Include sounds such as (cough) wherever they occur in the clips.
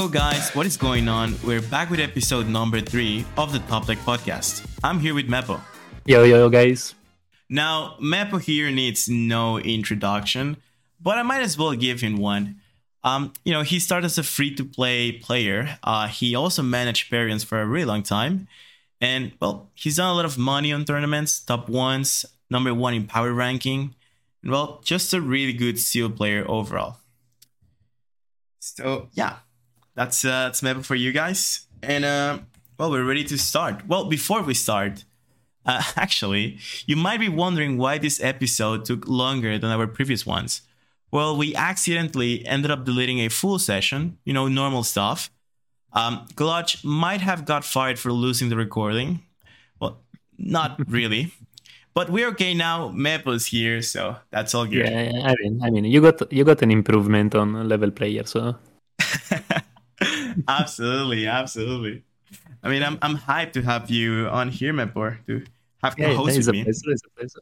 Yo, guys, what is going on? We're back with episode number three of the Top Deck podcast. I'm here with Mepo. Yo, yo, yo guys. Now, Mepo here needs no introduction, but I might as well give him one. Um, you know, he started as a free to play player. Uh, he also managed Parians for a really long time. And, well, he's done a lot of money on tournaments, top ones, number one in power ranking. And, well, just a really good seal player overall. So, yeah, that's, uh, that's Mepo for you guys. And, uh, well, we're ready to start. Well, before we start, uh, (laughs) actually, you might be wondering why this episode took longer than our previous ones. Well, we accidentally ended up deleting a full session, you know, normal stuff. Um, Glotch might have got fired for losing the recording. Well, not (laughs) really. But we're okay now. Mepo's here, so that's all good. Yeah, I mean, I mean, you got you got an improvement on level player, so. (laughs) absolutely, absolutely. I mean, I'm I'm hyped to have you on here, Mepo, to have yeah, co-host with me. Pleasure, pleasure.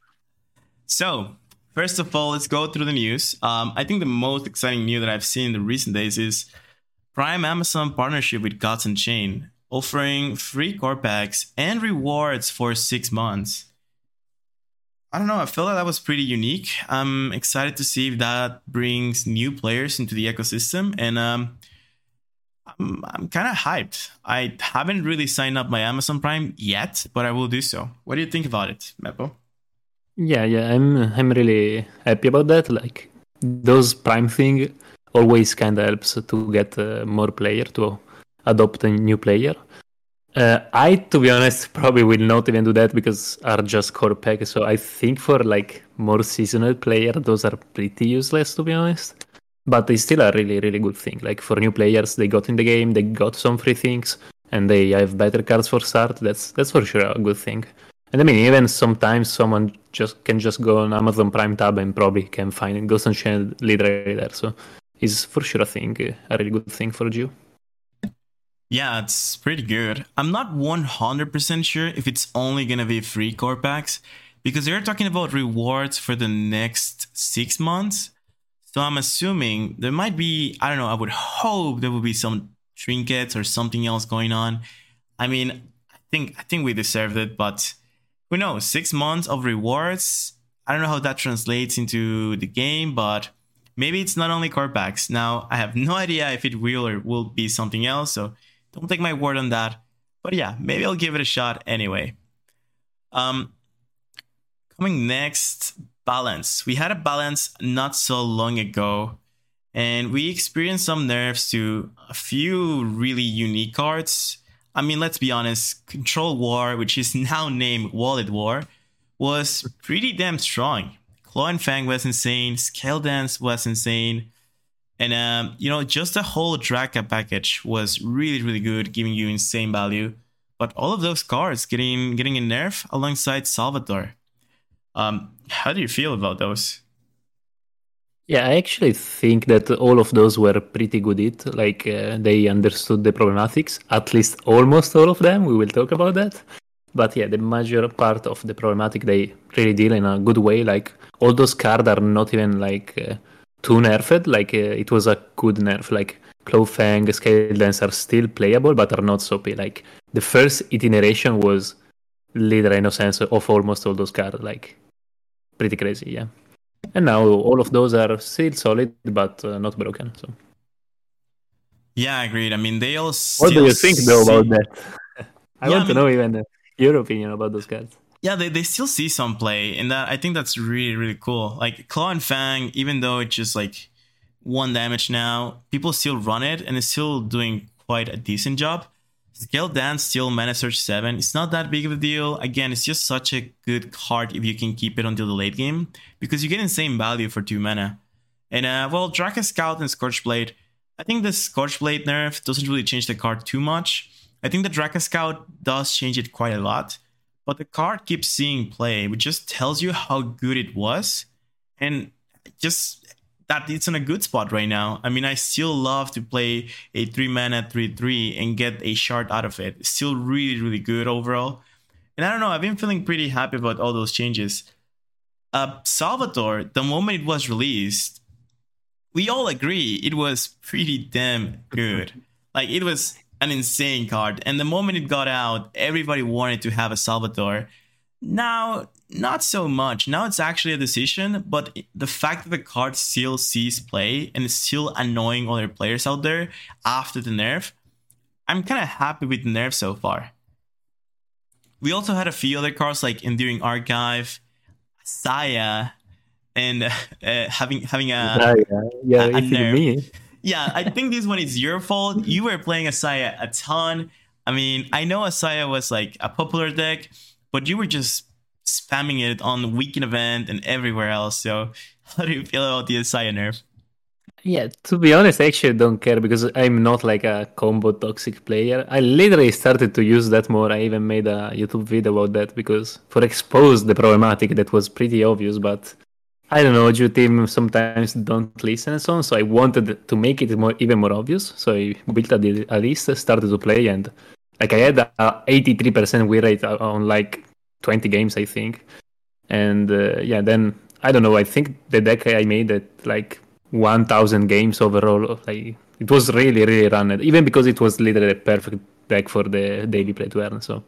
So, First of all, let's go through the news. Um, I think the most exciting news that I've seen in the recent days is Prime Amazon partnership with Gods Unchained, offering free core packs and rewards for six months. I don't know. I feel like that was pretty unique. I'm excited to see if that brings new players into the ecosystem, and um, I'm, I'm kind of hyped. I haven't really signed up my Amazon Prime yet, but I will do so. What do you think about it, Mepo? Yeah, yeah, I'm I'm really happy about that. Like those prime thing always kind of helps to get uh, more player to adopt a new player. Uh, I, to be honest, probably will not even do that because are just core pack. So I think for like more seasonal player, those are pretty useless to be honest. But it's still a really, really good thing. Like for new players, they got in the game, they got some free things, and they have better cards for start. That's that's for sure a good thing. And I mean, even sometimes someone just can just go on Amazon Prime tab and probably can find Gods Unchained literally there. So it's for sure a thing, a really good thing for you. Yeah, it's pretty good. I'm not 100% sure if it's only going to be free core packs because they're talking about rewards for the next six months. So I'm assuming there might be, I don't know, I would hope there will be some trinkets or something else going on. I mean, I think I think we deserved it, but who knows? Six months of rewards. I don't know how that translates into the game, but maybe it's not only card packs. Now, I have no idea if it will or will be something else, so don't take my word on that. But yeah, maybe I'll give it a shot anyway. Um, coming next, balance. We had a balance not so long ago, and we experienced some nerfs to a few really unique cards. I mean, let's be honest, Control War, which is (laughs) now named Wallet War, was pretty damn strong. Claw and Fang was insane, Scale Dance was insane, and um, you know, just the whole Draka package was really, really good, giving you insane value. But all of those cards getting getting a nerf alongside Salvatore. Um, how do you feel about those? Yeah, I actually think that all of those were pretty good. It like uh, they understood the problematics, at least almost all of them. We will talk about that. But yeah, the major part of the problematic they really deal in a good way. Like all those cards are not even like uh, too nerfed. Like uh, it was a good nerf. Like Claw Fang, Scale Dance are still playable, but are not so Like the first iteration was literally no sense of almost all those cards. Like pretty crazy, yeah. And now all of those are still solid, but uh, not broken. So. Yeah, agreed. I mean, they all. What do you think though about that? (laughs) I yeah, want I mean, to know even uh, your opinion about those cards. Yeah, they, they still see some play, and that I think that's really really cool. Like Claw and Fang, even though it's just like one damage now, people still run it, and it's still doing quite a decent job. Scale Dance still mana search 7. It's not that big of a deal. Again, it's just such a good card if you can keep it until the late game because you get insane value for 2 mana. And uh, well, Draka Scout and Scorch Blade. I think the Scorch Blade nerf doesn't really change the card too much. I think the Draka Scout does change it quite a lot, but the card keeps seeing play, which just tells you how good it was. And just that it's in a good spot right now. I mean, I still love to play a three mana three three and get a shard out of it. Still really really good overall. And I don't know, I've been feeling pretty happy about all those changes. Uh, Salvatore, the moment it was released, we all agree it was pretty damn good. Like it was an insane card. And the moment it got out, everybody wanted to have a Salvatore. Now, not so much. Now it's actually a decision, but the fact that the card still sees play and is still annoying other players out there after the nerf, I'm kind of happy with the nerf so far. We also had a few other cards like Enduring Archive, Saya, and (laughs) uh, having having a, yeah, a, a nerf. Yeah, I think this one is your fault. You were playing Asaya a ton. I mean, I know Asaya was like a popular deck, but you were just spamming it on the weekend event and everywhere else. So, (laughs) how do you feel about the Asaya nerf? Yeah, to be honest, I actually don't care because I'm not like a combo toxic player. I literally started to use that more. I even made a YouTube video about that because for expose the problematic that was pretty obvious, but I don't know, your team sometimes don't listen and so on. So I wanted to make it more, even more obvious. So I built a, a list, started to play, and like I had a 83% win rate on like 20 games, I think. And uh, yeah, then I don't know. I think the deck I made at like 1,000 games overall. Like it was really, really run. Even because it was literally a perfect deck for the daily play to earn. So,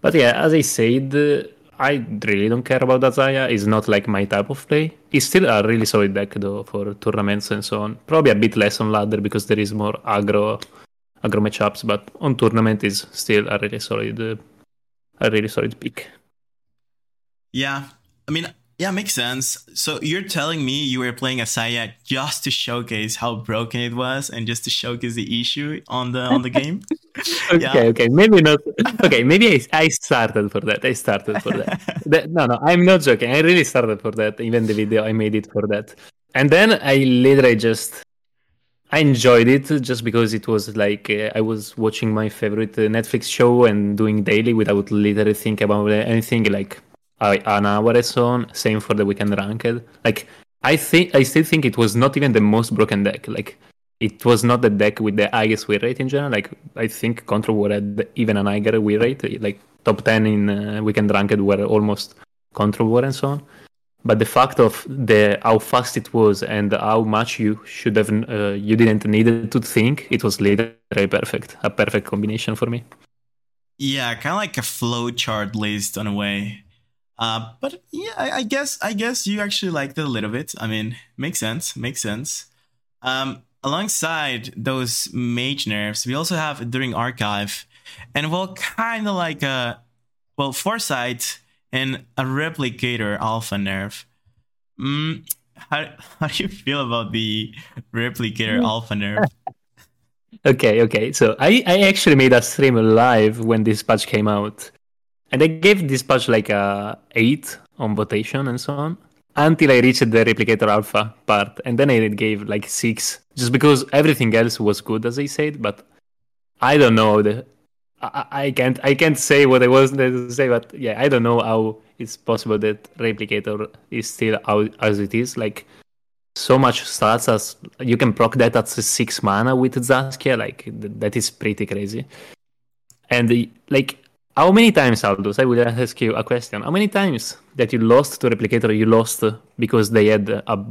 but yeah, as I said. I really don't care about Asaya. It's not like my type of play. It's still a really solid deck though for tournaments and so on. Probably a bit less on ladder because there is more aggro aggro matchups, but on tournament is still a really solid uh, a really solid pick. Yeah, I mean yeah, makes sense. So you're telling me you were playing Asaya just to showcase how broken it was and just to showcase the issue on the on the game? (laughs) okay, yeah. okay, maybe not. Okay, maybe I, I started for that. I started for that. (laughs) that. No, no, I'm not joking. I really started for that. Even the video I made it for that. And then I literally just I enjoyed it just because it was like uh, I was watching my favorite uh, Netflix show and doing daily without literally thinking about anything like an hour and so on. Same for the weekend ranked. Like I think I still think it was not even the most broken deck. Like it was not the deck with the highest win rate in general. Like I think Control War had even an higher win rate. Like top ten in uh, weekend ranked were almost Control War and so on. But the fact of the how fast it was and how much you should have uh, you didn't need to think, it was literally perfect. A perfect combination for me. Yeah, kind of like a flow chart list on a way. Uh, but yeah, I, I, guess I guess you actually liked it a little bit. I mean, makes sense, makes sense. Um, alongside those mage nerfs, we also have Enduring Archive, and well, kind of like a well foresight and a replicator alpha nerf. Mm, how how do you feel about the replicator alpha nerf? (laughs) Okay, okay. So I, I actually made a stream live when this patch came out. And I gave this patch like a 8 on votation and so on until I reached the replicator alpha part. And then I gave like 6 just because everything else was good, as I said. But I don't know. The, I, I can't I can't say what I was going to say, but yeah, I don't know how it's possible that replicator is still out as it is. Like so much stats as you can proc that at six mana with Zaskia. Like that is pretty crazy. And like how many times, Aldous, I will ask you a question. How many times that you lost to Replicator, you lost because they had a,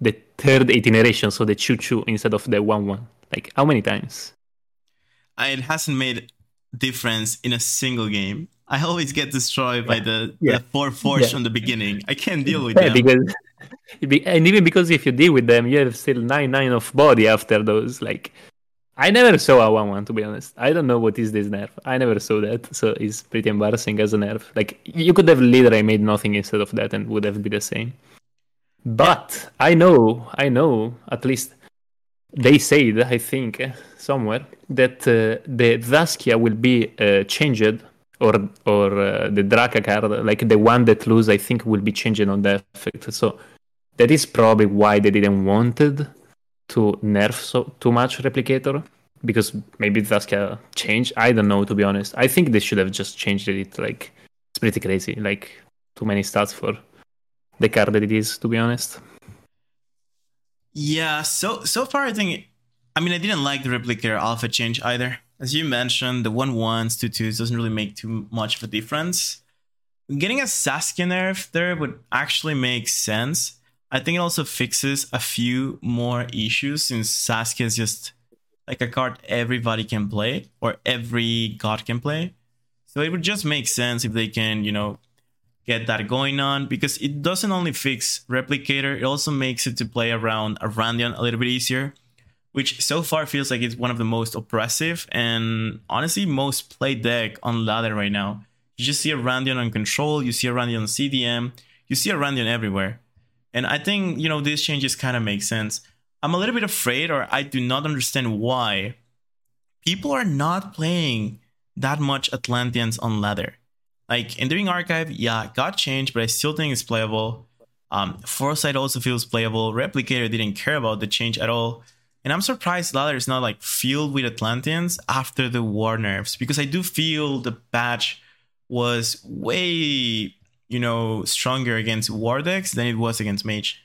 the third iteration, so the choo choo instead of the 1 1? Like, how many times? Uh, it hasn't made difference in a single game. I always get destroyed yeah. by the, yeah. the 4 force yeah. from the beginning. I can't deal with yeah, them. Because, (laughs) and even because if you deal with them, you have still 9 9 of body after those. Like, I never saw a one one to be honest. I don't know what is this nerf. I never saw that, so it's pretty embarrassing as a nerf. Like you could have literally made nothing instead of that and would have been the same. But I know, I know, at least they said, I think, somewhere that uh, the Zaskia will be uh, changed, or or uh, the Draka card, like the one that lose, I think will be changed on the effect. So that is probably why they didn't wanted to nerf so too much replicator because maybe Zaskia change. I don't know to be honest. I think they should have just changed it. Like it's pretty crazy. Like too many stats for the card that it is. To be honest. Yeah. So so far, I think. I mean, I didn't like the replicator alpha change either. As you mentioned, the one ones, two twos doesn't really make too much of a difference. Getting a Saskia nerf there would actually make sense I think it also fixes a few more issues since Saskia is just like a card everybody can play or every god can play. So it would just make sense if they can, you know, get that going on because it doesn't only fix Replicator, it also makes it to play around Arandian a little bit easier, which so far feels like it's one of the most oppressive and honestly most played deck on ladder right now. You just see Arandian on control, you see Arandian on CDM, you see Arandian everywhere. And I think, you know, these changes kind of make sense. I'm a little bit afraid, or I do not understand why people are not playing that much Atlanteans on ladder. Like in Enduring Archive, yeah, got changed, but I still think it's playable. Um, Foresight also feels playable. Replicator didn't care about the change at all. And I'm surprised ladder is not like filled with Atlanteans after the war nerfs because I do feel the patch was way, you know, stronger against war decks than it was against mage.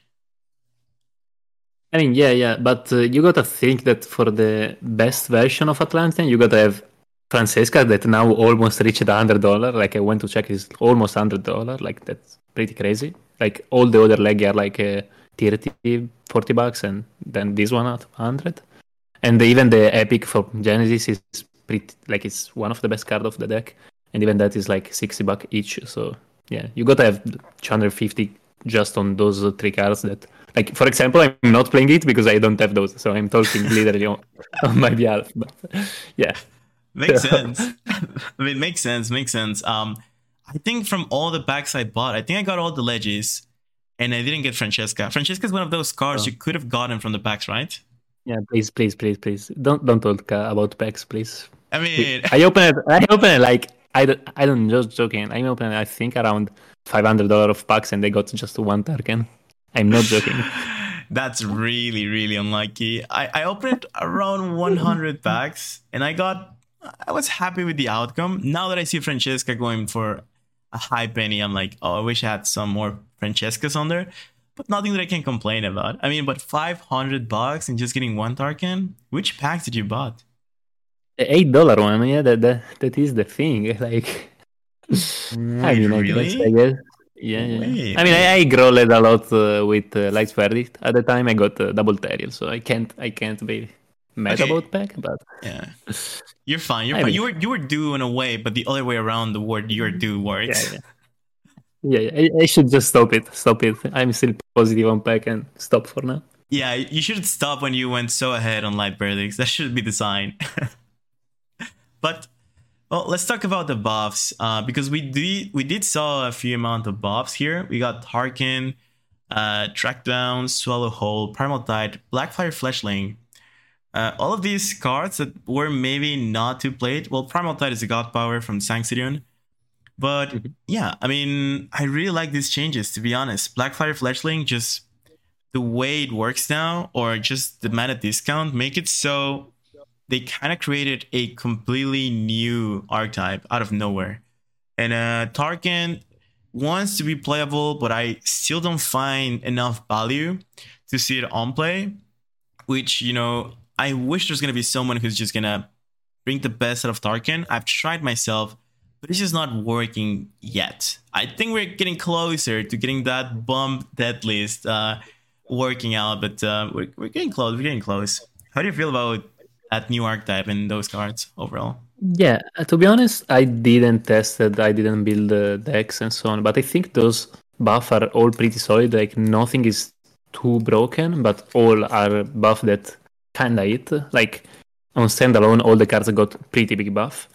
I mean, yeah, yeah, but uh, you gotta think that for the best version of Atlantean, you gotta have Francesca that now almost reached hundred dollar. Like I went to check, is almost hundred dollar. Like that's pretty crazy. Like all the other leg are like uh, 30, 40 bucks, and then this one at hundred. And even the epic for Genesis is pretty like it's one of the best card of the deck, and even that is like sixty buck each. So yeah, you gotta have 250 just on those three cards that like for example i'm not playing it because i don't have those so i'm talking literally on, (laughs) on my behalf but yeah makes sense. (laughs) I mean, makes sense makes sense. Um i think from all the packs i bought i think i got all the ledges and i didn't get francesca. Francesca is one of those cards oh. you could have gotten from the packs right? Yeah please please please please. Don't don't talk uh, about packs please. I mean i open it i open it like i don't i don't just joking. I open it i think around $500 of packs and they got just one token I'm not joking. (laughs) That's really, really unlucky. I, I opened around 100 packs (laughs) and I got, I was happy with the outcome. Now that I see Francesca going for a high penny, I'm like, oh, I wish I had some more Francescas on there. But nothing that I can complain about. I mean, but 500 bucks and just getting one token? Which packs did you bought? The $8 one, yeah, that, that, that is the thing. (laughs) Like, Wait, I mean, really? I guess, yeah, yeah. I mean, I, I growled a lot uh, with uh, Light's Verdict. At the time, I got uh, double Teriel, so I can't, I can't be mad okay. about pack. But yeah, you're fine. You're I fine. Mean, you were, you were due in a way, but the other way around, the word "you're due" works. Yeah, yeah. (laughs) yeah, yeah. I, I, should just stop it. Stop it. I'm still positive on pack and stop for now. Yeah, you should stop when you went so ahead on Light Verdicts. That should be the sign. (laughs) but well, let's talk about the buffs uh, because we did we did saw a few amount of buffs here. We got Tarkin, uh, Trackdown, Swallow Hole, Primal Tide, Blackfire Fletchling. Uh, all of these cards that were maybe not too played. Well, Primal Tide is a god power from Sanxidion. But mm-hmm. yeah, I mean, I really like these changes, to be honest. Blackfire Fletchling, just the way it works now, or just the mana discount, make it so they kind of created a completely new archetype out of nowhere. And uh, Tarkin wants to be playable, but I still don't find enough value to see it on play. Which, you know, I wish there's to be someone who's just to bring the best out of Tarkin. I've tried myself, but it's just not working yet. I think we're getting closer to getting that bump dead list uh, working out, but uh, we're, we're getting close. We're getting close. How do you feel about that new archetype and those cards overall? Yeah, uh, to be honest, I didn't test it. I didn't build the decks and so on. But I think those buffs are all pretty solid. Like nothing is too broken, but all are buff that kinda it. Like on standalone, all the cards got pretty big buff.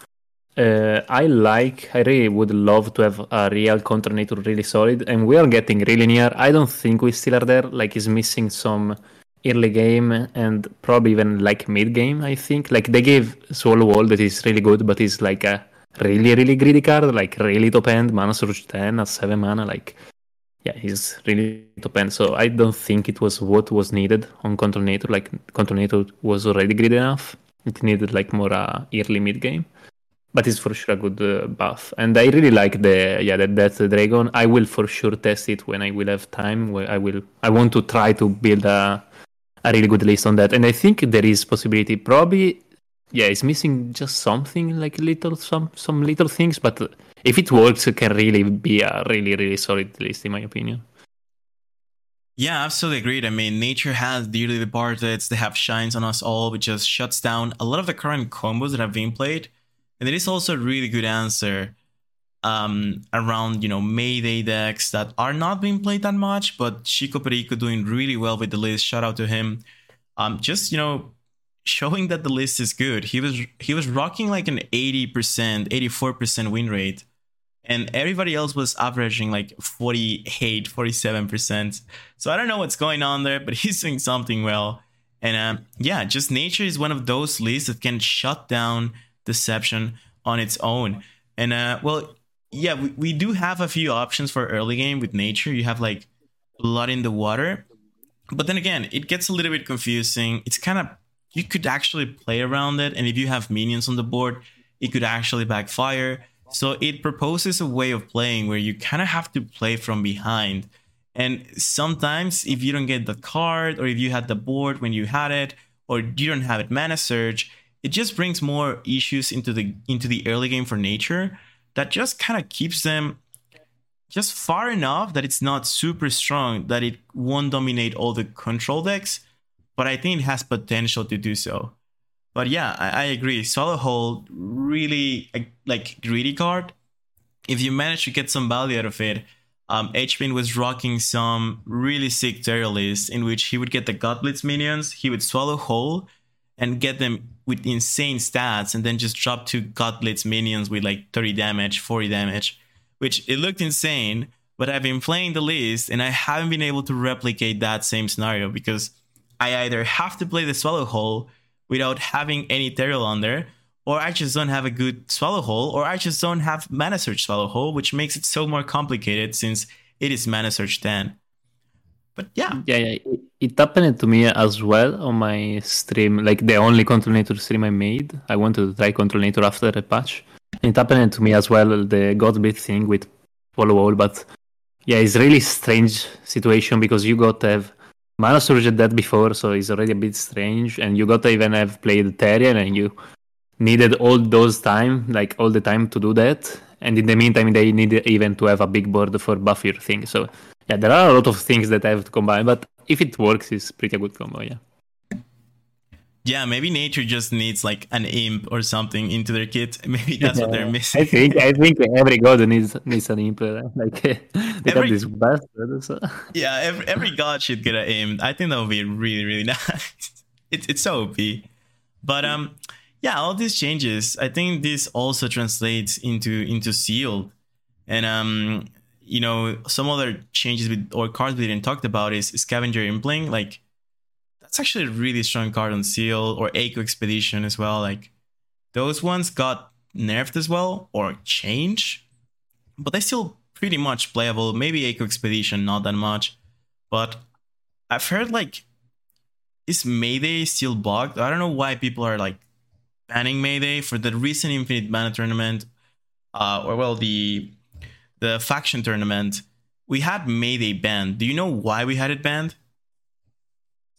Uh, I like. I really would love to have a real control nature really solid, and we are getting really near. I don't think we still are there. Like, is missing some early game and probably even like mid game. I think like they gave Swallow Hole that is really good, but it's like a really really greedy card, like really top end mana surge ten at seven mana. Like yeah, he's really top end. So I don't think it was what was needed on Control Like Control was already greedy enough. It needed like more uh, early mid game. But it's for sure a good uh, buff, and I really like the yeah that that dragon. I will for sure test it when I will have time. Where I will I want to try to build a a really good list on that. And I think there is possibility. Probably, yeah, it's missing just something like little some some little things, but if it works, it can really be a really really solid list in my opinion. Yeah, absolutely agreed. I mean, nature has dearly departed. They have shines on us all, which just shuts down a lot of the current combos that have been played. And it is also a really good answer um, around, you know, Mayday decks that are not being played that much, but Chico Perico doing really well with the list. Shout out to him. Um, just, you know, showing that the list is good. He was he was rocking like an 80%, 84% win rate and everybody else was averaging like 48 47% so i don't know what's going on there but (laughs) he's doing something well. And um, yeah just nature is one of those lists that can shut down deception on its own. And uh, well yeah we, we do have a few options for early game with nature. You have like blood in the water. But then again it gets a little bit confusing. It's kind of you could actually play around it and if you have minions on the board it could actually backfire so it proposes a way of playing where you kind of have to play from behind. And sometimes if you don't get the card or if you had the board when you had it or you don't have it mana surge, it just brings more issues into the into the early game for nature that just kind of keeps them just far enough that it's not super strong that it won't dominate all the control decks, but I think it has potential to do so. But yeah, I, I agree. Swallowhole really like greedy card. If you manage to get some value out of it, um, HBin was rocking some really sick terror lists in which he would get the Godblitz minions, he would swallow whole and get them with insane stats, and then just drop two Godblitz minions with like 30 damage, 40 damage, which it looked insane. But I've been playing the list and I haven't been able to replicate that same scenario because I either have to play the swallow hole without having any Teriel on there, or I just don't have a good swallow hole, or I just don't have mana search swallow hole, which makes it so more complicated since it is mana search 10. But yeah. Yeah, yeah. It, it happened to me as well on my stream, like the only Control Nature stream I made. I wanted to try Control Nature after a patch. It happened to me as well, the Godblitz thing with follow all, but yeah, it's really strange situation because you got to have Mana did that before, so it's already a bit strange. And you got to even have played Therian, and you needed all those time, like all the time to do that. And in the meantime, they need even to have a big board for buff your thing. So yeah, there are a lot of things that I have to combine, but if it works, it's pretty good combo. Yeah. Yeah, maybe nature just needs like an imp or something into their kit. (laughs) Maybe that's yeah, what they're missing. I think I think (laughs) every god needs needs an imp. (laughs) Like they every, have this bastard. So. Yeah, every, every god should get an imp. I think that would be really really nice. It's it's so OP. But um, yeah, all these changes. I think this also translates into into sealed, and um, you know, some other changes with or cards we didn't talked about is scavenger impling like that's actually a really strong card on Seal or Echo Expedition as well. Like those ones got nerfed as well or changed, but they're still pretty much playable. Maybe Echo Expedition not that much, but I've heard like is Mayday still bugged? I don't know why people are like banning Mayday for the recent Infinite Mana tournament, uh, or well the the faction tournament. We had Mayday banned. Do you know why we had it banned?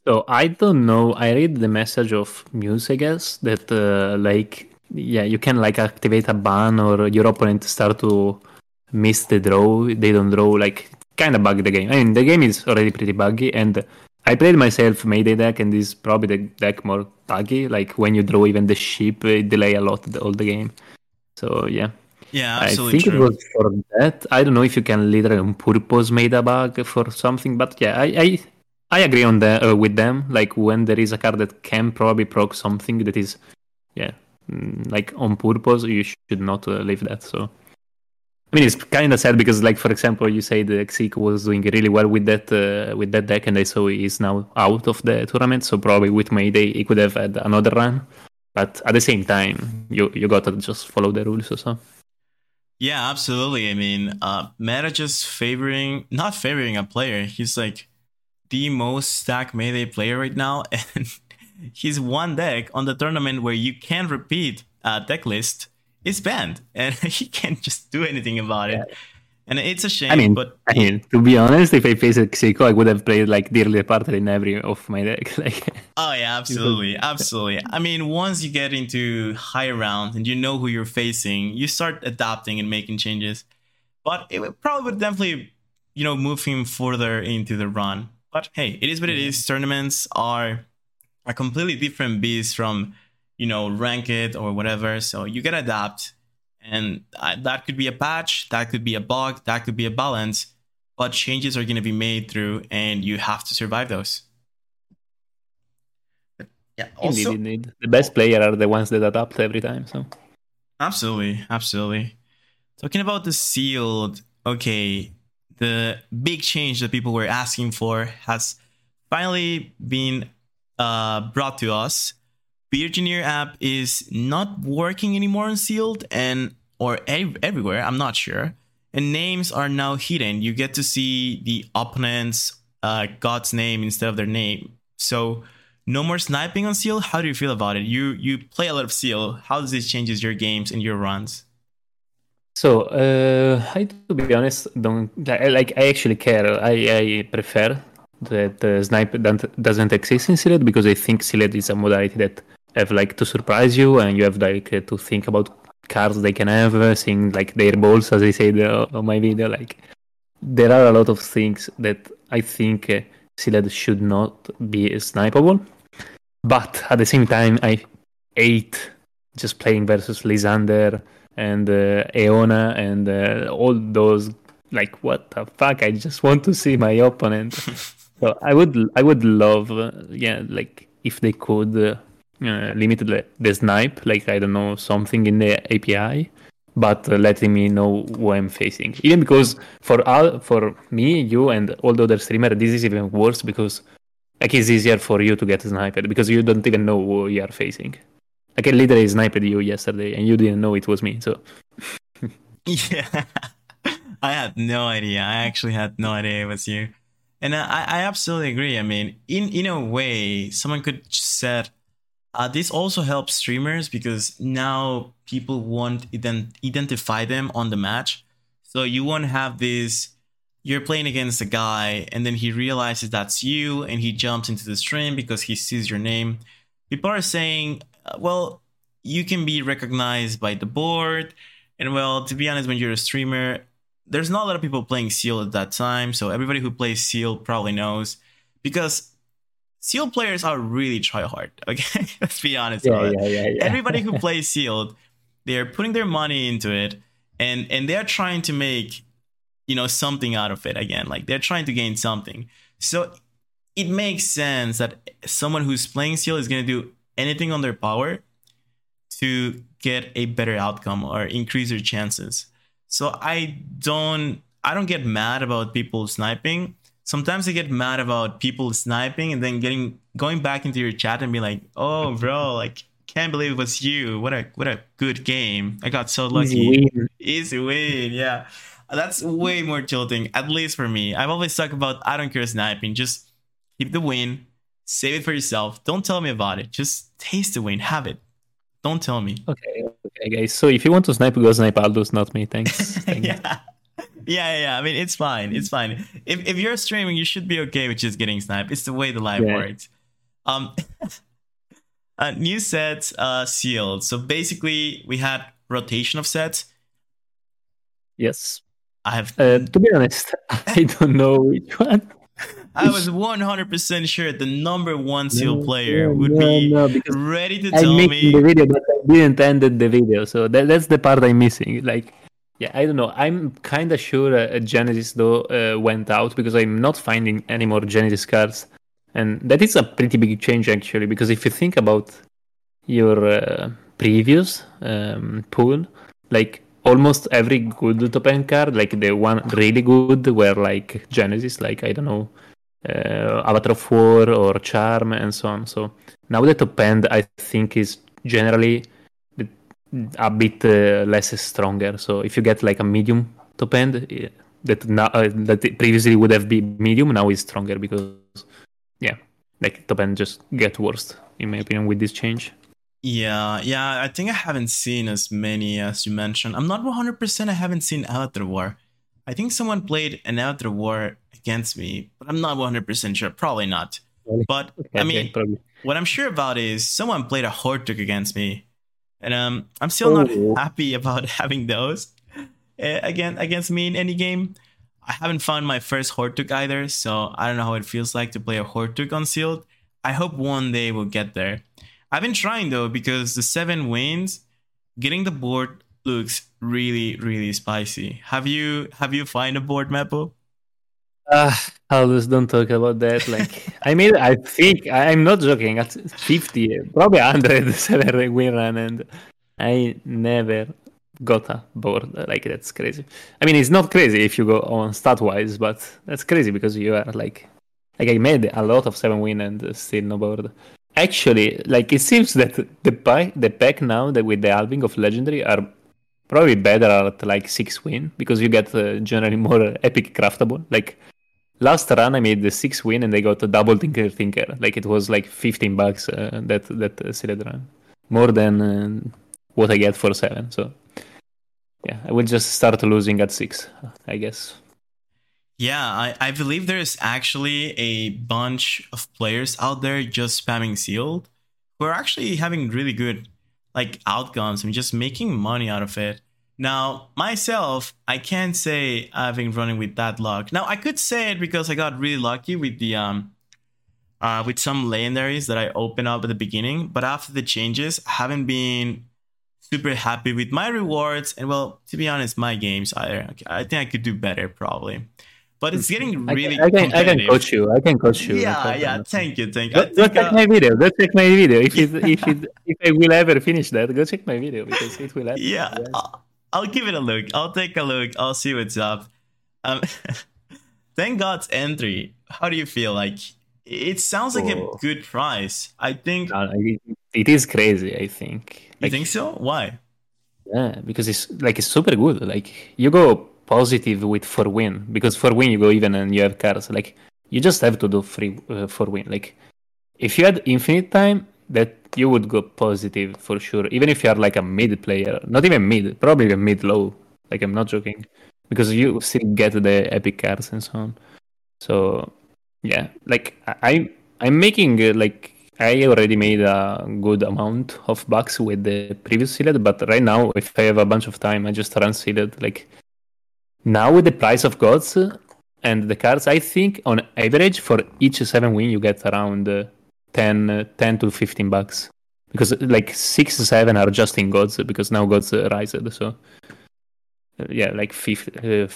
So I don't know. I read the message of Muse, I guess, that uh, like yeah, you can like activate a ban or your opponent start to miss the draw. They don't draw like kind of bug the game. I mean, the game is already pretty buggy, and I played myself Mayday deck, and this is probably the deck more buggy. Like when you draw even the ship, it delay a lot the, all the game. So yeah. Yeah, absolutely. I think true. it was for that. I don't know if you can literally on purpose made a bug for something, but yeah, I, I I agree on that uh, with them. Like when there is a card that can probably proc something that is, yeah, mm, like on purpose, you should not uh, leave that. So, I mean, it's kind of sad because, like for example, you say the Xyz was doing really well with that uh, with that deck, and I saw he's now out of the tournament. So probably with Mayday, he could have had another run. But at the same time, you you got to just follow the rules or so. Yeah, absolutely. I mean, uh, meta just favoring, not favoring a player. He's like the most stacked melee player right now, (laughs) and his one deck on the tournament where you can repeat a deck list is banned, and (laughs) he can't just do anything about it. Yeah. And it's a shame. I mean, but I mean, to be honest, if I faced Xyz, I would have played like Dearly Departed in every of my deck. (laughs) like, oh yeah, absolutely, absolutely. I mean, once you get into higher rounds and you know who you're facing, you start adapting and making changes. But it would probably would definitely, you know, move him further into the run But hey, it is what it is. Tournaments are a completely different beast from, you know, ranked or whatever. So you gotta adapt. And uh, that could be a patch, that could be a bug, that could be a balance. But changes are gonna be made through, and you have to survive those. But yeah, also, indeed, indeed. The best player are the ones that adapt every time. So absolutely, absolutely. Talking about the sealed, okay, the big change that people were asking for has finally been uh, brought to us. Engineer app is not working anymore on sealed and or ev- everywhere. I'm not sure. And names are now hidden. You get to see the opponent's uh, god's name instead of their name. So no more sniping on seal. How do you feel about it? You you play a lot of seal. How does this changes your games and your runs? So, uh, I to be honest, don't like. I actually care. I I prefer that the snipe doesn't exist in Sealed because I think Sealed is a modality that have like to surprise you and you have like to think about cards they can have, seeing like their balls, as I said uh, on my video. Like there are a lot of things that I think uh, should not be snipeable, but at the same time, I hate just playing versus Lysander and uh, Aeona and uh, all those like what the fuck? I just want to see my opponent. (laughs) So I would I would love uh, yeah like if they could uh, uh, limit the, the, snipe like I don't know something in the API but uh, letting me know who I'm facing. Even because for all for me you and all the other streamer this is even worse because like it's easier for you to get sniped because you don't even know who you are facing like I literally sniped you yesterday, and you didn't know it was me. So (laughs) yeah, I had no idea. I actually had no idea it was you, and I, I absolutely agree. I mean, in in a way, someone could said uh, this also helps streamers because now people won't ident- identify them on the match. So you won't have this. You're playing against a guy, and then he realizes that's you, and he jumps into the stream because he sees your name. People are saying uh, well, you can be recognized by the board. And well, to be honest, when you're a streamer, there's not a lot of people playing Seal at that time. So everybody who plays Seal probably knows because Seal players are really try hard. (laughs) Okay, let's be honest. Yeah, yeah, yeah, yeah, Everybody who (laughs) plays Sealed, they're putting their money into it, and and they're trying to make, you know, something out of it again. Like they're trying to gain something. So it makes sense that someone who's playing Seal is going to do anything on their power to get a better outcome or increase their chances. So I don't I don't get mad about people sniping. Sometimes I get mad about people sniping and then getting going back into your chat and be like, "Oh, bro, like can't believe it was you. What a what a good game. I got so lucky. Easy win. Easy win. Yeah. That's way more tilting, at least for me. I've always talked about I don't care sniping. Just keep the win, Save it for yourself. Don't tell me about it. Just taste the win. Have it. Don't tell me. Okay, okay, guys. So if you want to snipe, go snipe Aldous, not me. Thanks. (laughs) Thank yeah. Yeah, yeah, I mean, it's fine. It's fine. If if you're streaming, you should be okay with just getting sniped. It's the way the live yeah. works. Um, (laughs) uh, new sets uh, sealed. So basically, we had rotation of sets. Yes. I have. Uh, to be honest, (laughs) I don't know which one. I was 100% sure the number one seal no, player would no, be no, ready to tell I'm me. the video, but I didn't end the video, so that, that's the part I'm missing. Like, yeah, I don't know. I'm kind of sure uh, Genesis though uh, went out because I'm not finding any more Genesis cards, and that is a pretty big change actually. Because if you think about your uh, previous um, pool, like almost every good top end card, like the one really good, were like Genesis, like I don't know, uh, Avatar War or Charm and so on. So now the top end, I think, is generally a bit uh, less stronger. So if you get like a medium top end, uh, that now uh, that previously would have been medium, now is stronger because yeah, like top end just get worse in my opinion with this change. Yeah, yeah, I think I haven't seen as many as you mentioned. I'm not 100%. I haven't seen Avatar War. I think someone played an Avatar War against me, but I'm not 100% sure. Probably not. But okay, I mean, okay, what I'm sure about is someone played a Hortuk against me, and um, I'm still oh. not happy (laughs) about having those uh, again against me in any game. I haven't found my first Hortuk either, so I don't know how it feels like to play a Hortuk on sealed. I hope one day we'll get there. I've been trying though because the seven wins, getting the board looks really really spicy. Have you have you find a board Mepo? Uh, Aldous, don't talk about that. Like, (laughs) I mean, I think I'm not joking. At 50, probably 100 win run, and I never got a board. Like, that's crazy. I mean, it's not crazy if you go on stat wise, but that's crazy because you are like, like I made a lot of seven win and still no board. Actually, like it seems that the pack, the pack now that with the halving of legendary are probably better at like six win because you get uh, generally (laughs) more epic craftable. Like last run, I made the six win and I got a double Tinker Tinker. Like it was like 15 bucks uh, that that uh, sealed run, more than uh, what I get for seven. So yeah, I will just start losing at six, I guess. Yeah, I, I believe there's actually a bunch of players out there just spamming sealed who are actually having really good like outcomes and just making money out of it. Now, myself, I can't say I've been running with that luck. Now, I could say it because I got really lucky with the um uh with some legendaries that I opened up at the beginning, but after the changes, I haven't been super happy with my rewards and well, to be honest, my games either. I think I could do better probably. But it's getting really I can, I can, I can coach you. I can coach you. Yeah, yeah. Thank you, thank you. Go, go check uh, my video. Go check my video. If it, (laughs) if it, if I will ever finish that, go check my video because it will happen. Yeah, I'll, I'll, give it a look. I'll take a look. I'll see what's up. Um, (laughs) thank God's entry. How do you feel? Like it sounds like oh. a good price. I think uh, it is crazy. I think. Like, you think so? Why? Yeah, because it's like it's super good. Like you go positive with for win because for win you go even and you have cards like you just have to do free uh, for win like if you had infinite time that you would go positive for sure even if you are like a mid player not even mid probably a mid low like i'm not joking because you still get the epic cards and so on so yeah like i i'm making uh, like I already made a good amount of bucks with the previous sealed, but right now, if I have a bunch of time, I just run sealed. Like now with the price of gods and the cards, I think on average for each seven win you get around uh, 10, uh, 10 to 15 bucks. Because like six, seven are just in gods because now gods uh, rise. So uh, yeah, like uh,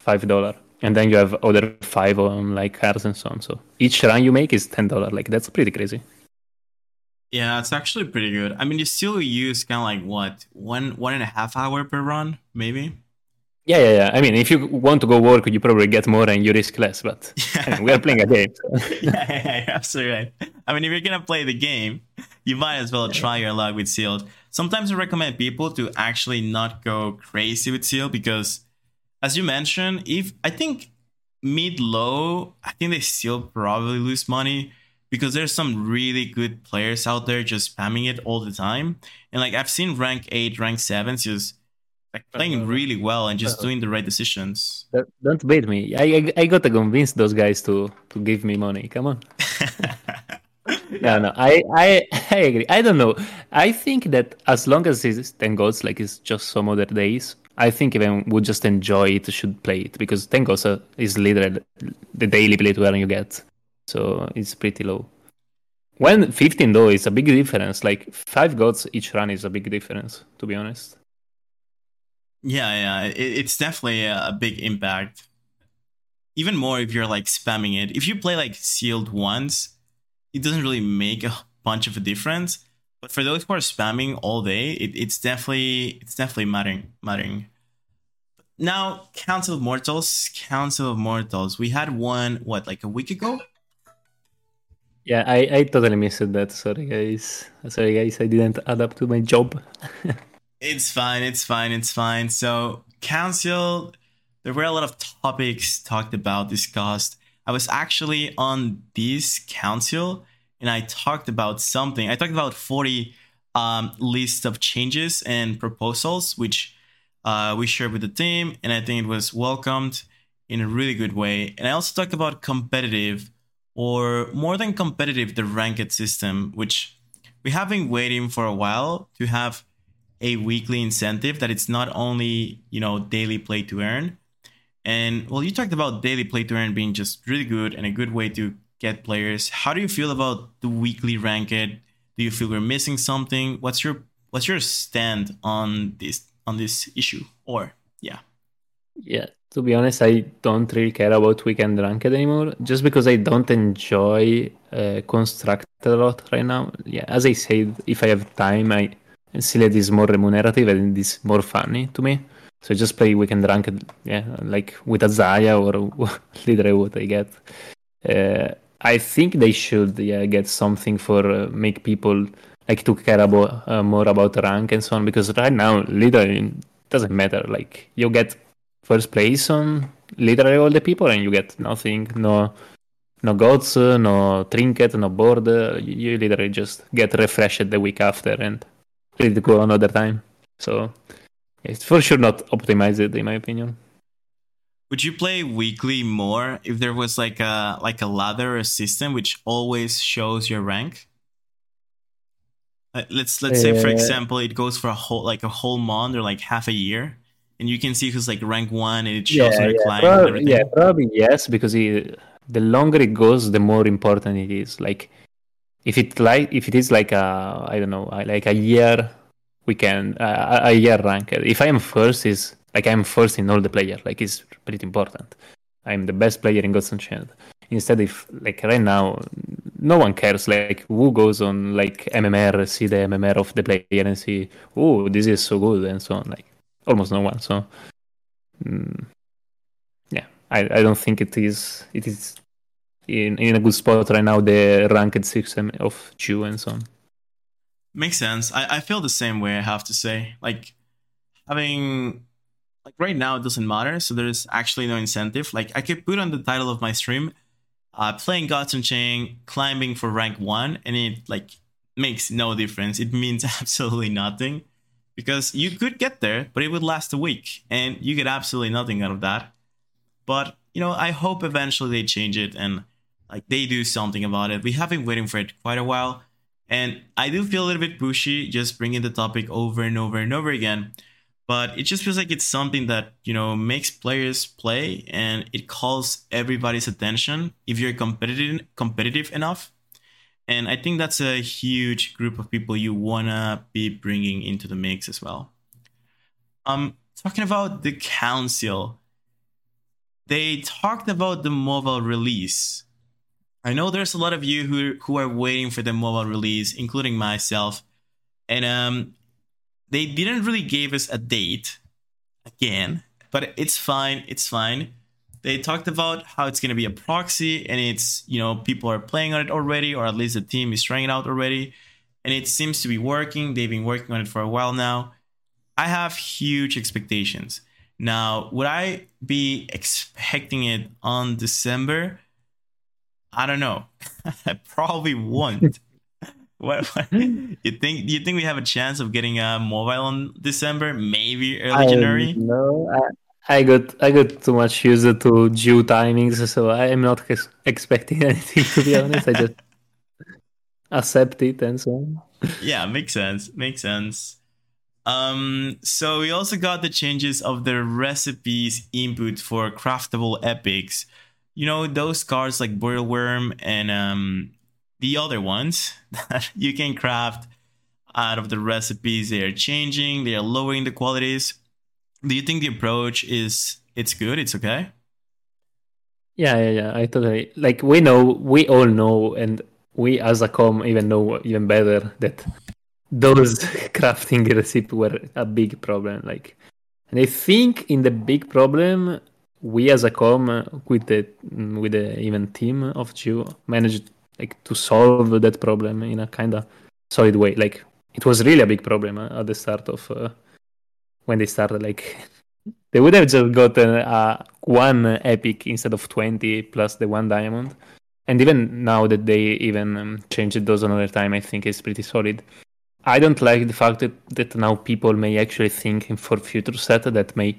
five dollar, and then you have other five on like cards and so on. So each run you make is ten dollar. Like that's pretty crazy. Yeah, it's actually pretty good. I mean, you still use kind of like what one one and a half hour per run, maybe. Yeah, yeah, yeah. I mean, if you want to go work, you probably get more and you risk less. But (laughs) I mean, we are playing a game. So. (laughs) yeah, yeah, yeah, absolutely right. I mean, if you're gonna play the game, you might as well try your luck with sealed. Sometimes I recommend people to actually not go crazy with seal because, as you mentioned, if I think mid low, I think they still probably lose money because there's some really good players out there just spamming it all the time. And like I've seen rank eight, rank sevens just like playing really well and just doing the right decisions. Don't bait me. I, I, I got to convince those guys to to give me money. Come on. (laughs) no, no. I, I I agree. I don't know. I think that as long as it's ten goals, like it's just some other days. I think even would just enjoy it, should play it because ten goals is literally the daily play to earn you get, so it's pretty low. When 15 though is a big difference. Like five gods each run is a big difference, to be honest. Yeah, yeah, it, it's definitely a big impact. Even more if you're like spamming it. If you play like sealed once, it doesn't really make a bunch of a difference. But for those who are spamming all day, it, it's definitely it's definitely mattering mattering. Now, Council of Mortals, Council of Mortals. We had one what like a week ago. Yeah, I, I totally missed that. Sorry guys. Sorry guys, I didn't add up to my job. (laughs) It's fine. It's fine. It's fine. So, council, there were a lot of topics talked about, discussed. I was actually on this council and I talked about something. I talked about 40 um, list of changes and proposals, which uh, we shared with the team, and I think it was welcomed in a really good way. And I also talked about competitive, or more than competitive, the ranked system, which we have been waiting for a while to have a weekly incentive that it's not only you know daily play to earn And well, you talked about daily play to earn being just really good and a good way to get players. How do you feel about the weekly ranked? Do you feel we're missing something? What's your what's your stand on this on this issue? Or yeah. Yeah, to be honest, I don't really care about weekend ranked anymore, just because I don't enjoy uh, a lot right now. Yeah, as I said, if I have time, I it is more remunerative and it's more funny to me. So I just play weekend ranked, yeah, like with Asaya or (laughs) literally what I get. Uh, I think they should, yeah, get something for uh, make people like to care about uh, more about rank and so on. Because right now, literally, doesn't matter. Like you get first place on literally all the people, and you get nothing. No, no gods, no trinket, no board. You literally just get refreshed the week after and go another time. So it's for sure not optimized in my opinion. Would you play weekly more if there was like a like a ladder system which always shows your rank? Let's let's say for uh, example it goes for a whole like a whole month or like half a year and you can see who's like rank one and it shows yeah, yeah, prob- yeah probably yes because it, the longer it goes the more important it is like if it like if it is like a i don't know like a year we can uh, a year rank. If i am first is like i'm first in all the player like it's pretty important. I'm the best player in Gods Unchained instead if like right now no one cares like who goes on like mmr see the mmr of the player and see oh this is so good and so on like almost no one so mm, yeah. I, I don't think it is it is in, in a good spot right now the ranked system of GU and so on makes sense I, I feel the same way i have to say like having like right now it doesn't matter so there's actually no incentive like i could put on the title of my stream uh, playing Gods Unchained, climbing for rank one, and it like makes no difference. It means (laughs) absolutely nothing because you could get there, but it would last a week, and you get absolutely nothing out of that. But you know, I hope eventually they change it and like they do something about it. We have been waiting for it quite a while, and I do feel a little bit pushy just bringing the topic over and over and over again. But it just feels like it's something that you know makes players play and it calls everybody's attention if you're competitive competitive enough. And i think that's a huge group of people you want to be bringing into the mix as well. Um talking about the council they talked about the mobile release i know there's a lot of you who who are waiting for the mobile release including myself and um they didn't really give us a date again, but it's fine. It's fine. They talked about how it's going to be a proxy and it's, you know, people are playing on it already, or at least the team is trying it out already. And it seems to be working. They've been working on it for a while now. I have huge expectations. Now, would I be expecting it on December? I don't know. (laughs) I probably won't. (laughs) What, what, you think? You think we have a chance of getting a mobile on December? Maybe early January. No, I, I got I got too much used to due timings, so I am not ex- expecting (laughs) anything. To be honest, I just accept it and so on. Yeah, makes sense. Makes sense. Um, so we also got the changes of the recipes input for craftable epics. You know those cards like Boilworm and um the other ones (laughs) that you can craft out of the recipes they are changing they are lowering the qualities. Do you think the approach is it's good it's okay? Yeah yeah yeah i totally like we know we all know and we as a com even know even better that those (laughs) crafting recipes were a big problem like and i think in the big problem we as a com with the with the even team of GU managed like to solve that problem in a kind of solid way. Like it was really a big problem uh, at the start of uh, when they started. Like (laughs) they would have just gotten uh, one epic instead of twenty plus the one diamond. And even now that they even um, changed those another time, I think it's pretty solid. I don't like the fact that, that now people may actually think for future set that may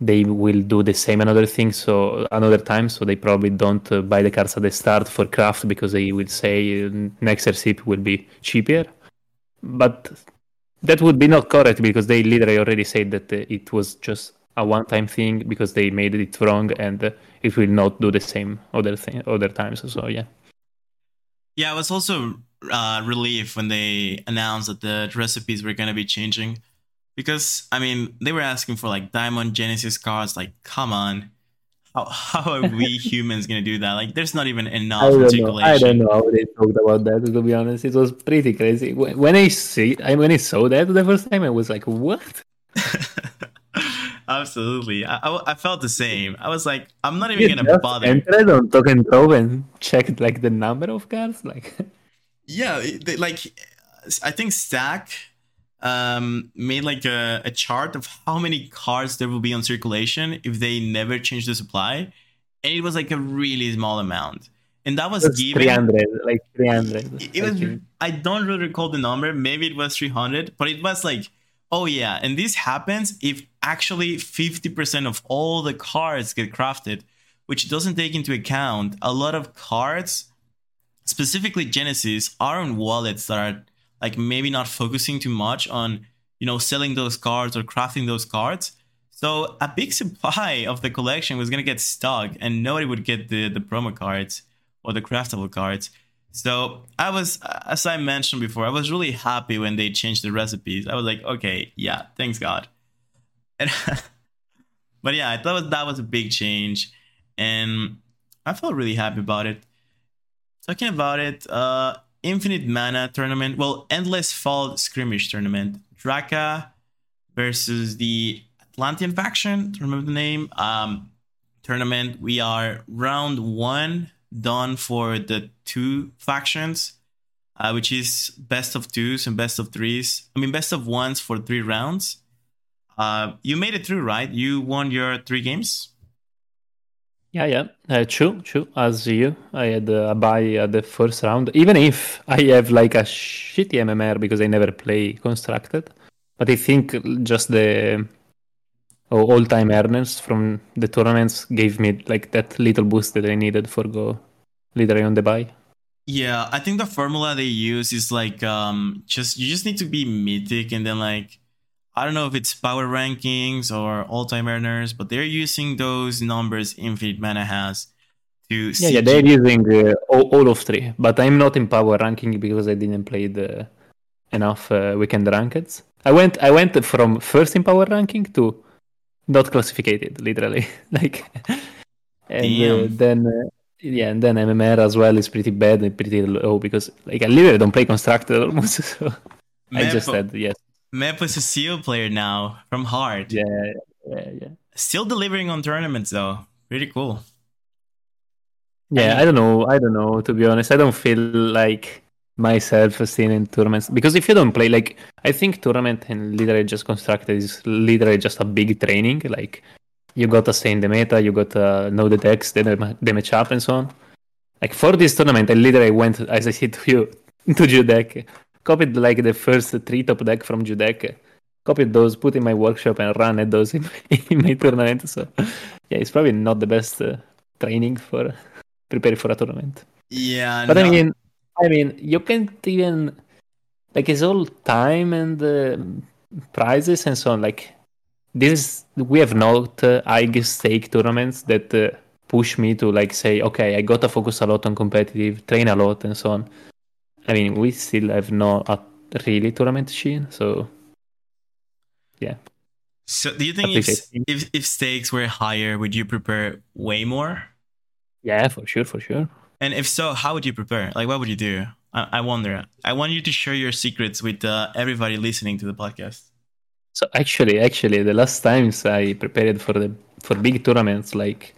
they will do the same another thing so another time so they probably don't uh, buy the cards at the start for craft because they will say uh, next receipt will be cheaper but that would be not correct because they literally already said that uh, it was just a one-time thing because they made it wrong and uh, it will not do the same other thing other times. So yeah. Yeah, I was also uh, relief when they announced that the recipes were gonna be changing, because I mean they were asking for like Diamond Genesis cards. Like, come on, how how are we (laughs) humans gonna do that? Like, there's not even enough I don't, know. articulation. I don't know how they talked about that. To be honest, it was pretty crazy. When I see, I when I saw that the first time, I was like, "What?" (laughs) Absolutely, I, I, I felt the same. I was like, I'm not even You gonna bother. entered on Token Trove and checked like the number of cards. Like, yeah they, like i think stack um made like a, a chart of how many cards there will be on circulation if they never change the supply. And it was like a really small amount. And that was It's given 300, like 300. it, it was i don't really recall the number. Maybe it was 300 but it was like oh yeah. And this happens if actually 50% of all the cards get crafted which doesn't take into account a lot of cards specifically genesis are on wallets that are like maybe not focusing too much on you know selling those cards or crafting those cards. So a big (laughs) supply of the collection was to get stuck and nobody would get the the promo cards or the craftable cards. So i was as i mentioned before i was really happy when they changed the recipes. I was like okay yeah thanks god. And (laughs) but yeah i thought that was a big change and i felt really happy about it. Talking about it uh infinite mana tournament well endless fall skirmish tournament draka versus the atlantean faction remember the name um tournament. We are round one done for the two factions uh, which is best of twos and best of threes. I mean best of ones for three rounds. Uh you made it through right? You won your three games Yeah, yeah, uh, true, true. As you, I had uh, a buy at the first round. Even if I have like a shitty MMR because I never play constructed, but I think just the all-time earners from the tournaments gave me like that little boost that I needed for go literally on the buy. Yeah, I think the formula they use is like um just you just need to be mythic and then like I don't know if it's power rankings or all time earners, but they're using those numbers Infinite Mana has to Yeah, see yeah, they're using uh, all, all of three, but I'm not in power ranking because I didn't play the enough uh, weekend rankings. I went, I went from first in power ranking to not classified, literally. (laughs) like, and uh, then uh, yeah, and then MMR as well is pretty bad and pretty low because like I literally don't play constructed almost. (laughs) So I just said yes. Mep is a seal player now from Heart. Yeah, yeah, yeah. Still delivering on tournaments though. Pretty cool. Yeah, I don't know. I don't know. To be honest, I don't feel like myself still in tournaments because if you don't play, like, I think tournament and literally just constructed is literally just a big training. Like, you got to stay in the meta, you got to know the decks, then the, the matchup, and so on. Like for this tournament, I literally went, as I said to you, (laughs) to Judek, copied like the first three top deck from Judek, copied those, put in my workshop, and ran at those in, (laughs) in my tournament. So, yeah, it's probably not the best uh, training for preparing for a tournament. Yeah, But I mean, I mean, you can't even like it's all time and uh, prizes and so on. Like this, is, we have not uh, high stake tournaments that uh, push me to like say, okay, I got to focus a lot on competitive, train a lot, and so on. I mean, we still have not a really tournament scene, so yeah. So do you think if, if if stakes were higher, would you prepare way more? Yeah, for sure, for sure. And if so, how would you prepare? Like, what would you do? I, I wonder. I want you to share your secrets with uh, everybody listening to the podcast. So actually, actually, the last times I prepared for the for big tournaments like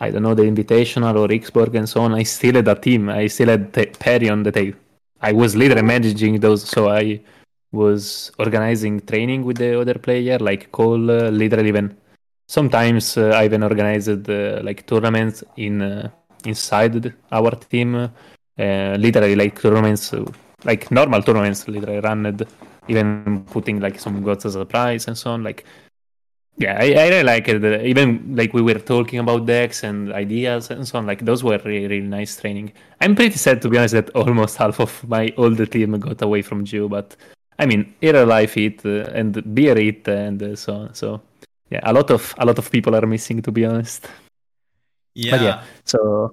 I don't know the Invitational or Xborg and so on, I still had a team. I still had t- Perry on the tape. I was literally managing those, so I was organizing training with the other player, like Cole, uh, literally even. Sometimes uh, I even organized uh, like tournaments in uh, inside our team, uh, literally like tournaments, uh, like normal tournaments, literally run even putting like some gods as a prize and so on. Like, yeah, I, I really like it. Even like we were talking about decks and ideas and so on. Like those were really, really nice training. I'm pretty sad to be honest that almost (laughs) half of my older team got away from GU, but I mean, real life it uh, and beer it and uh, so on. So yeah, a lot of a lot of people are missing to be honest. Yeah. But yeah, so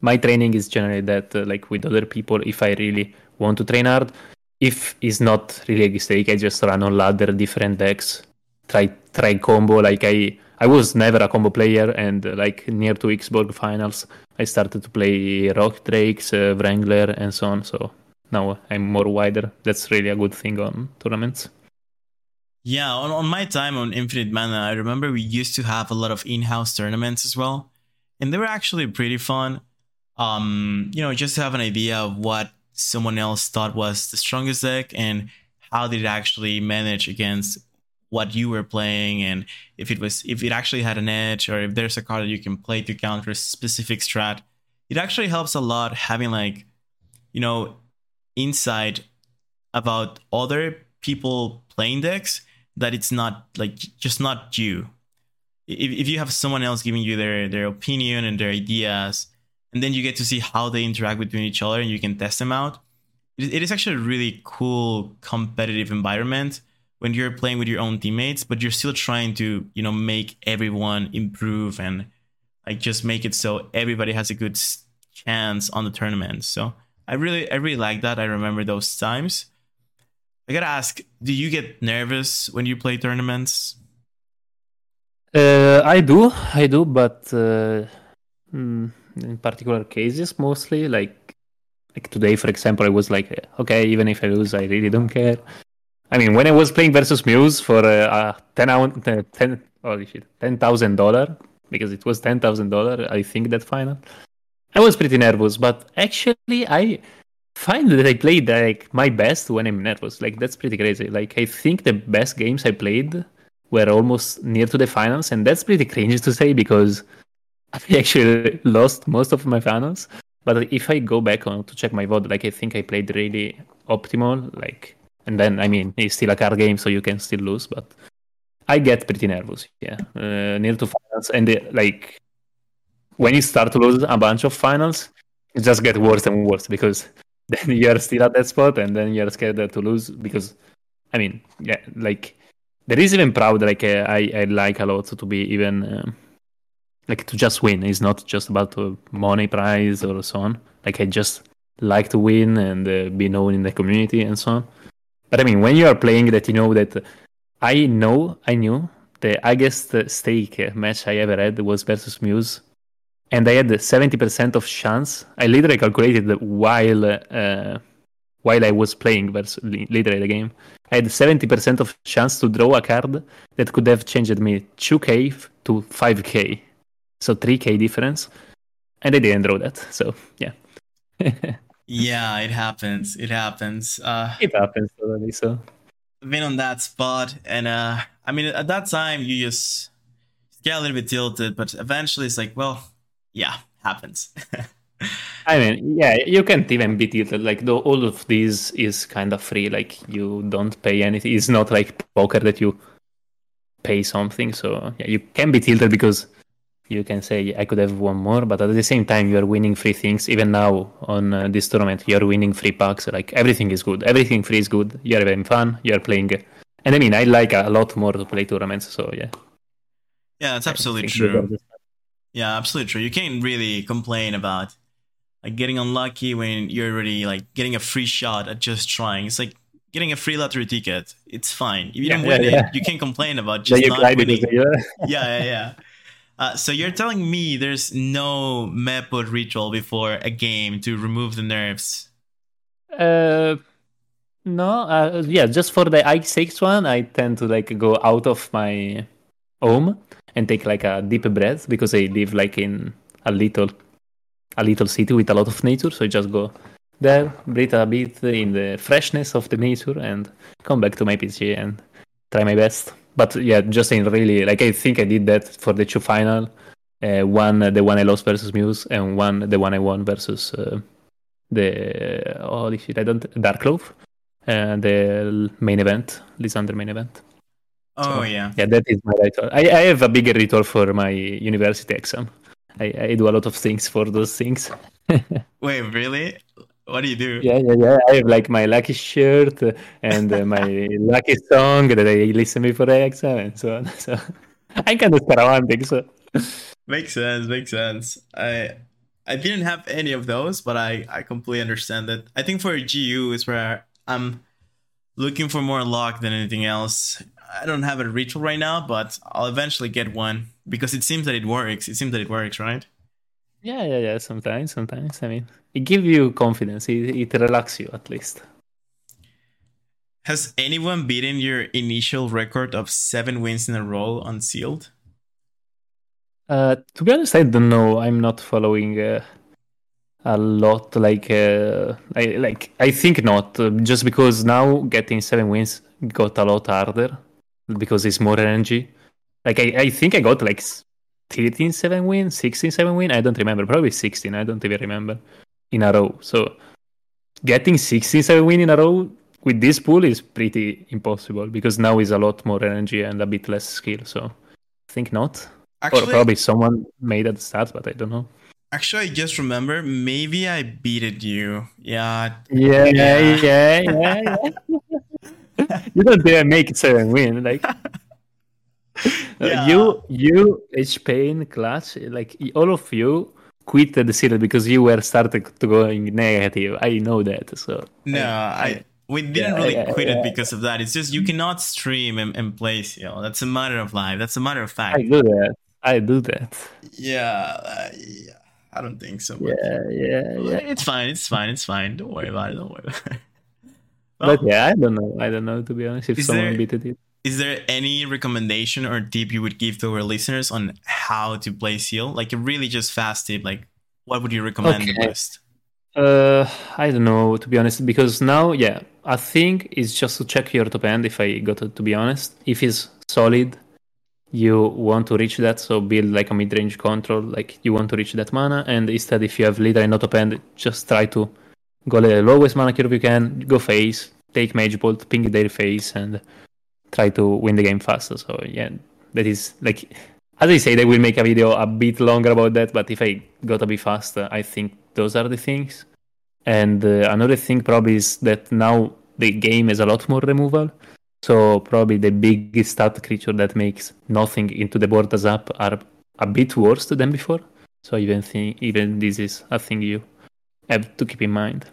my training is generally that uh, like with other people, if I really want to train hard, if it's not really a mistake, I just run on ladder different decks, try try combo. Like I I was never a combo player, and uh, like near to Xborg finals, I started to play Rock Drakes, uh, Wrangler, and so on. So now I'm more wider. That's really a good thing on tournaments. Yeah, on, on my time on Infinite Mana, I remember we used to have a lot of in-house tournaments as well, and they were actually pretty fun. Um, you know, just to have an idea of what someone else thought was the strongest deck and how did it actually manage against what you were playing and if it was if it actually had an edge or if there's a card that you can play to counter a specific strat it actually helps a lot having like you know insight about other people playing decks that it's not like just not you. If, if you have someone else giving you their their opinion and their ideas and then you get to see how they interact between each other and you can test them out it, it is actually a really cool competitive environment when you're playing with your own teammates but you're still trying to you know make everyone improve and like just make it so everybody has a good chance on the tournament. So i really i really like that. I remember those times. I gotta ask do you get nervous when you play tournaments? Uh, i do i do but uh, mm, in particular cases mostly like like today for example i was like okay even if i lose i really don't care i mean when i was playing versus muse for uh, 10 out 10 oh shit $10000 because it was $10000 i think that final i was pretty nervous but actually i find that i played like my best when i'm nervous like that's pretty crazy like i think the best games i played were almost near to the finals and that's pretty cringe to say because (laughs) I actually lost most of my finals. But if I go back on to check my VOD, like I think I played really optimal. Like, and then I mean, it's still a card game, so you can still lose. But I get pretty nervous. Yeah, uh, near to finals, and the, like when you start to lose a bunch of finals, it just get worse and worse because (laughs) then you're still at that spot, and then you're scared to lose because, I mean, yeah, like there is even proud. Like uh, I I like a lot to be even. Uh, like to just win. It's not just about money prize or so on. Like I just like to win and uh, be known in the community and so on. But I mean, when you are playing that, you know that I know I knew the highest stake match I ever had was versus Muse, and I had seventy percent of chance. I literally calculated while uh, while I was playing versus literally the game. I had seventy percent of chance to draw a card that could have changed me two k to five k so 3k difference and I didn't draw that so yeah (laughs) yeah it happens. It happens. Uh it happens already so. Been on that spot and uh i mean at that time you just get a little bit tilted but eventually it's like well yeah happens. (laughs) I mean yeah you can't even be tilted. Like all of this is kind of free. Like you don't pay anything. It's not like poker that you pay something. So yeah you can be tilted because you can say I could have won more, but at the same time you are winning free things. Even now on uh, this tournament, you are winning free packs. Like everything is good. Everything free is good. You are having fun. You are playing, and I mean I like a lot more to play tournaments. So yeah. Yeah, that's absolutely true. Yeah, absolutely true. You can't really complain about like getting unlucky when you're already like getting a free shot at just trying. It's like getting a free lottery ticket. It's fine. If you yeah, don't win yeah, it, you can't complain about just not winning. (laughs) yeah, yeah, yeah. Uh, so you're telling me there's no map Mepod ritual before a game to remove the nerves? Uh, no. Uh, yeah, just for the i6 one, I tend to like go out of my home and take like a deep breath because I live like in a little, a little city with a lot of nature. So I just go there, breathe a bit in the freshness of the nature, and come back to my PC and try my best but yeah, just saying really, like I think I did that for the two final. Uh, one the one I lost versus Muse, and one the one I won versus uh, the holy shit I don't Dark Clove, uh, the main event, Lysander main event. Oh so, yeah, yeah, that is my ritual. I, I have a bigger ritual for my university exam. I, I do a lot of things for those things. (laughs) Wait, really? What do you do? Yeah, yeah, yeah. I have like my lucky shirt and uh, my (laughs) lucky song that I listen to before the exam and so on. (laughs) So I kind of scaramantic, so makes sense. Makes sense. I I didn't have any of those, but I I completely understand that. I think for GU is where I'm looking for more luck than anything else. I don't have a ritual right now, but I'll eventually get one because it seems that it works. It seems that it works, right? Yeah, yeah, yeah. Sometimes, sometimes. I mean, it gives you confidence. It, it relaxes you at least. Has anyone beaten your initial record of seven wins in a row unsealed? Uh, to be honest, I don't know. I'm not following uh, a lot. Like, uh, I, like I think not. Just because now getting seven wins got a lot harder because it's more energy. Like I, I think I got like 13 7 win, 16 7 win. I don't remember. Probably 16. I don't even remember in a row. So getting 16 7 win in a row with this pool is pretty impossible because now is a lot more energy and a bit less skill. So I think not. Actually, or probably someone made at the start, but I don't know. Actually, I just remember maybe I beated you. Yeah. Yeah, yeah, yeah, yeah. yeah. (laughs) you don't dare make seven win. Like (laughs) (laughs) yeah. you, you, H Pain, Clutch, like all of you quit the series because you were starting to going negative. I know that. So no, I, I we didn't yeah, really yeah, quit yeah. it because of that. It's just you cannot stream and, and play You know, That's a matter of life. That's a matter of fact. I do that. I do that. Yeah, uh, yeah. I don't think so. Yeah, yeah, yeah. It's fine. It's fine. It's fine. Don't worry about it. Don't worry about it. (laughs) Well, but yeah, I don't know. I don't know to be honest. If someone there, beat it, is there any recommendation or tip you would give to our listeners on how to play seal? Like a really just fast tip. Like, what would you recommend okay. the best? Uh, I don't know to be honest because now, yeah, I think it's just to check your top end. If I got to, to be honest, if it's solid, you want to reach that so build like a mid-range control like you want to reach that mana and instead if you have leader and not top end just try to go the lowest mana curve you can go face take mage bolt ping their face and try to win the game faster so yeah that is like as i say they will make a video a bit longer about that but if i got a bit faster i think those are the things and uh, another thing probably is that now the game has a lot more removal so probably the biggest stat creature that makes nothing into the board as up are a bit worse than before. So even think even this is a thing you have to keep in mind.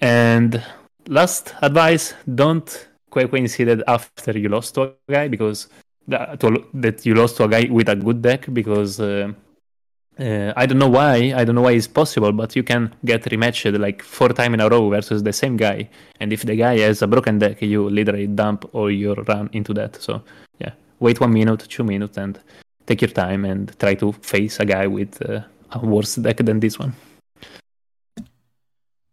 And last advice: don't coincide after you lost to a guy because that, to, that you lost to a guy with a good deck because uh, uh, I don't know why. I don't know why it's possible, but you can get rematched like four times in a row versus the same guy. And if the guy has a broken deck, you literally dump all your run into that. So yeah, wait one minute, two minutes, and take your time and try to face a guy with uh, a worse deck than this one.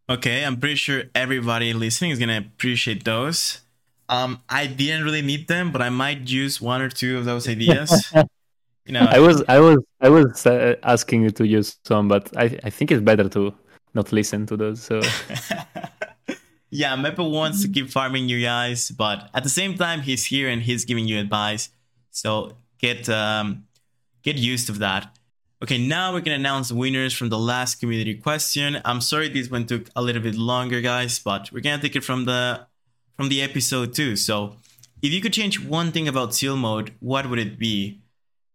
Okay, I'm pretty sure everybody listening is gonna appreciate those. Um, I didn't really need them, but I might use one or two of those ideas. (laughs) you know i was i was i was uh, asking you to use some but i i think it's better to not listen to those so. (laughs) Yeah Mepo wants to keep farming you guys but at the same time he's here and he's giving you advice. So get um get used to that. Okay now we can announce the winners from the last community question. I'm sorry this one took a little bit longer guys but we're gonna take it from the from the episode too so if you could change one thing about seal mode what would it be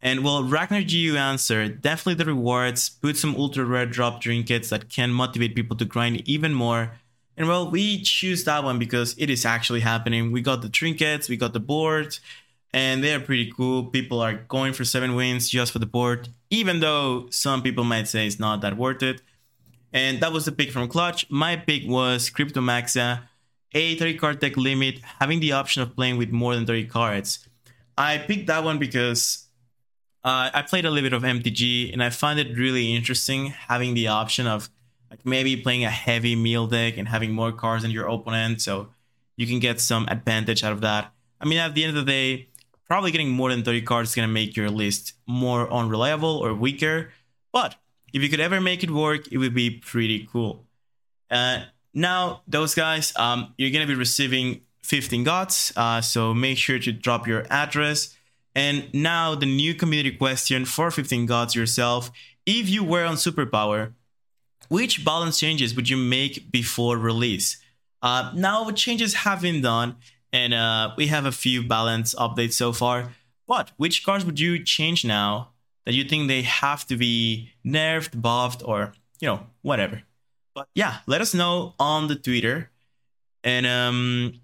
and well, Ragnar GU answered, definitely the rewards, put some ultra rare drop trinkets that can motivate people to grind even more. And well, we choose that one because it is actually happening. We got the trinkets, we got the board, and they're pretty cool. People are going for seven wins just for the board, even though some people might say it's not that worth it. And that was the pick from Clutch. My pick was Cryptomaxia, a 30 card deck limit, having the option of playing with more than 30 cards. I picked that one because uh, I played a little bit of MTG and I find it really interesting having the option of like maybe playing a heavy meal deck and having more cards than your opponent, so you can get some advantage out of that. I mean, at the end of the day, probably getting more than 30 cards is gonna make your list more unreliable or weaker, but if you could ever make it work, it would be pretty cool. Uh, now, those guys, um, you're gonna be receiving 15 gods, uh, so make sure to drop your address and now the new community question for 15 gods yourself. If you were on superpower, which balance changes would you make before release? Uh, now changes have been done and uh, we have a few balance updates so far. But which cards would you change now that you think they have to be nerfed, buffed, or you know whatever? But yeah, let us know on the Twitter. And um,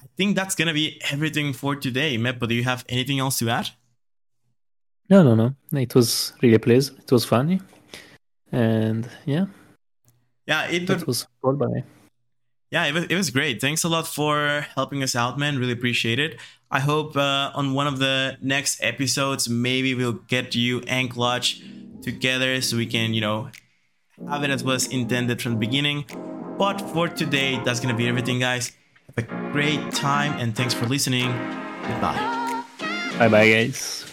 I think that's gonna be everything for today. Mepo, do you have anything else to add? No, no, no. It was really a pleasure. It was funny, and yeah, yeah, it that was all by. Yeah, it was, it was great. Thanks a lot for helping us out, man. Really appreciate it. I hope uh, on one of the next episodes, maybe we'll get you and Clutch together so we can, you know, have it as was intended from the beginning. But for today, that's to be everything, guys. Have a great time and thanks for listening. Goodbye. Bye bye, guys.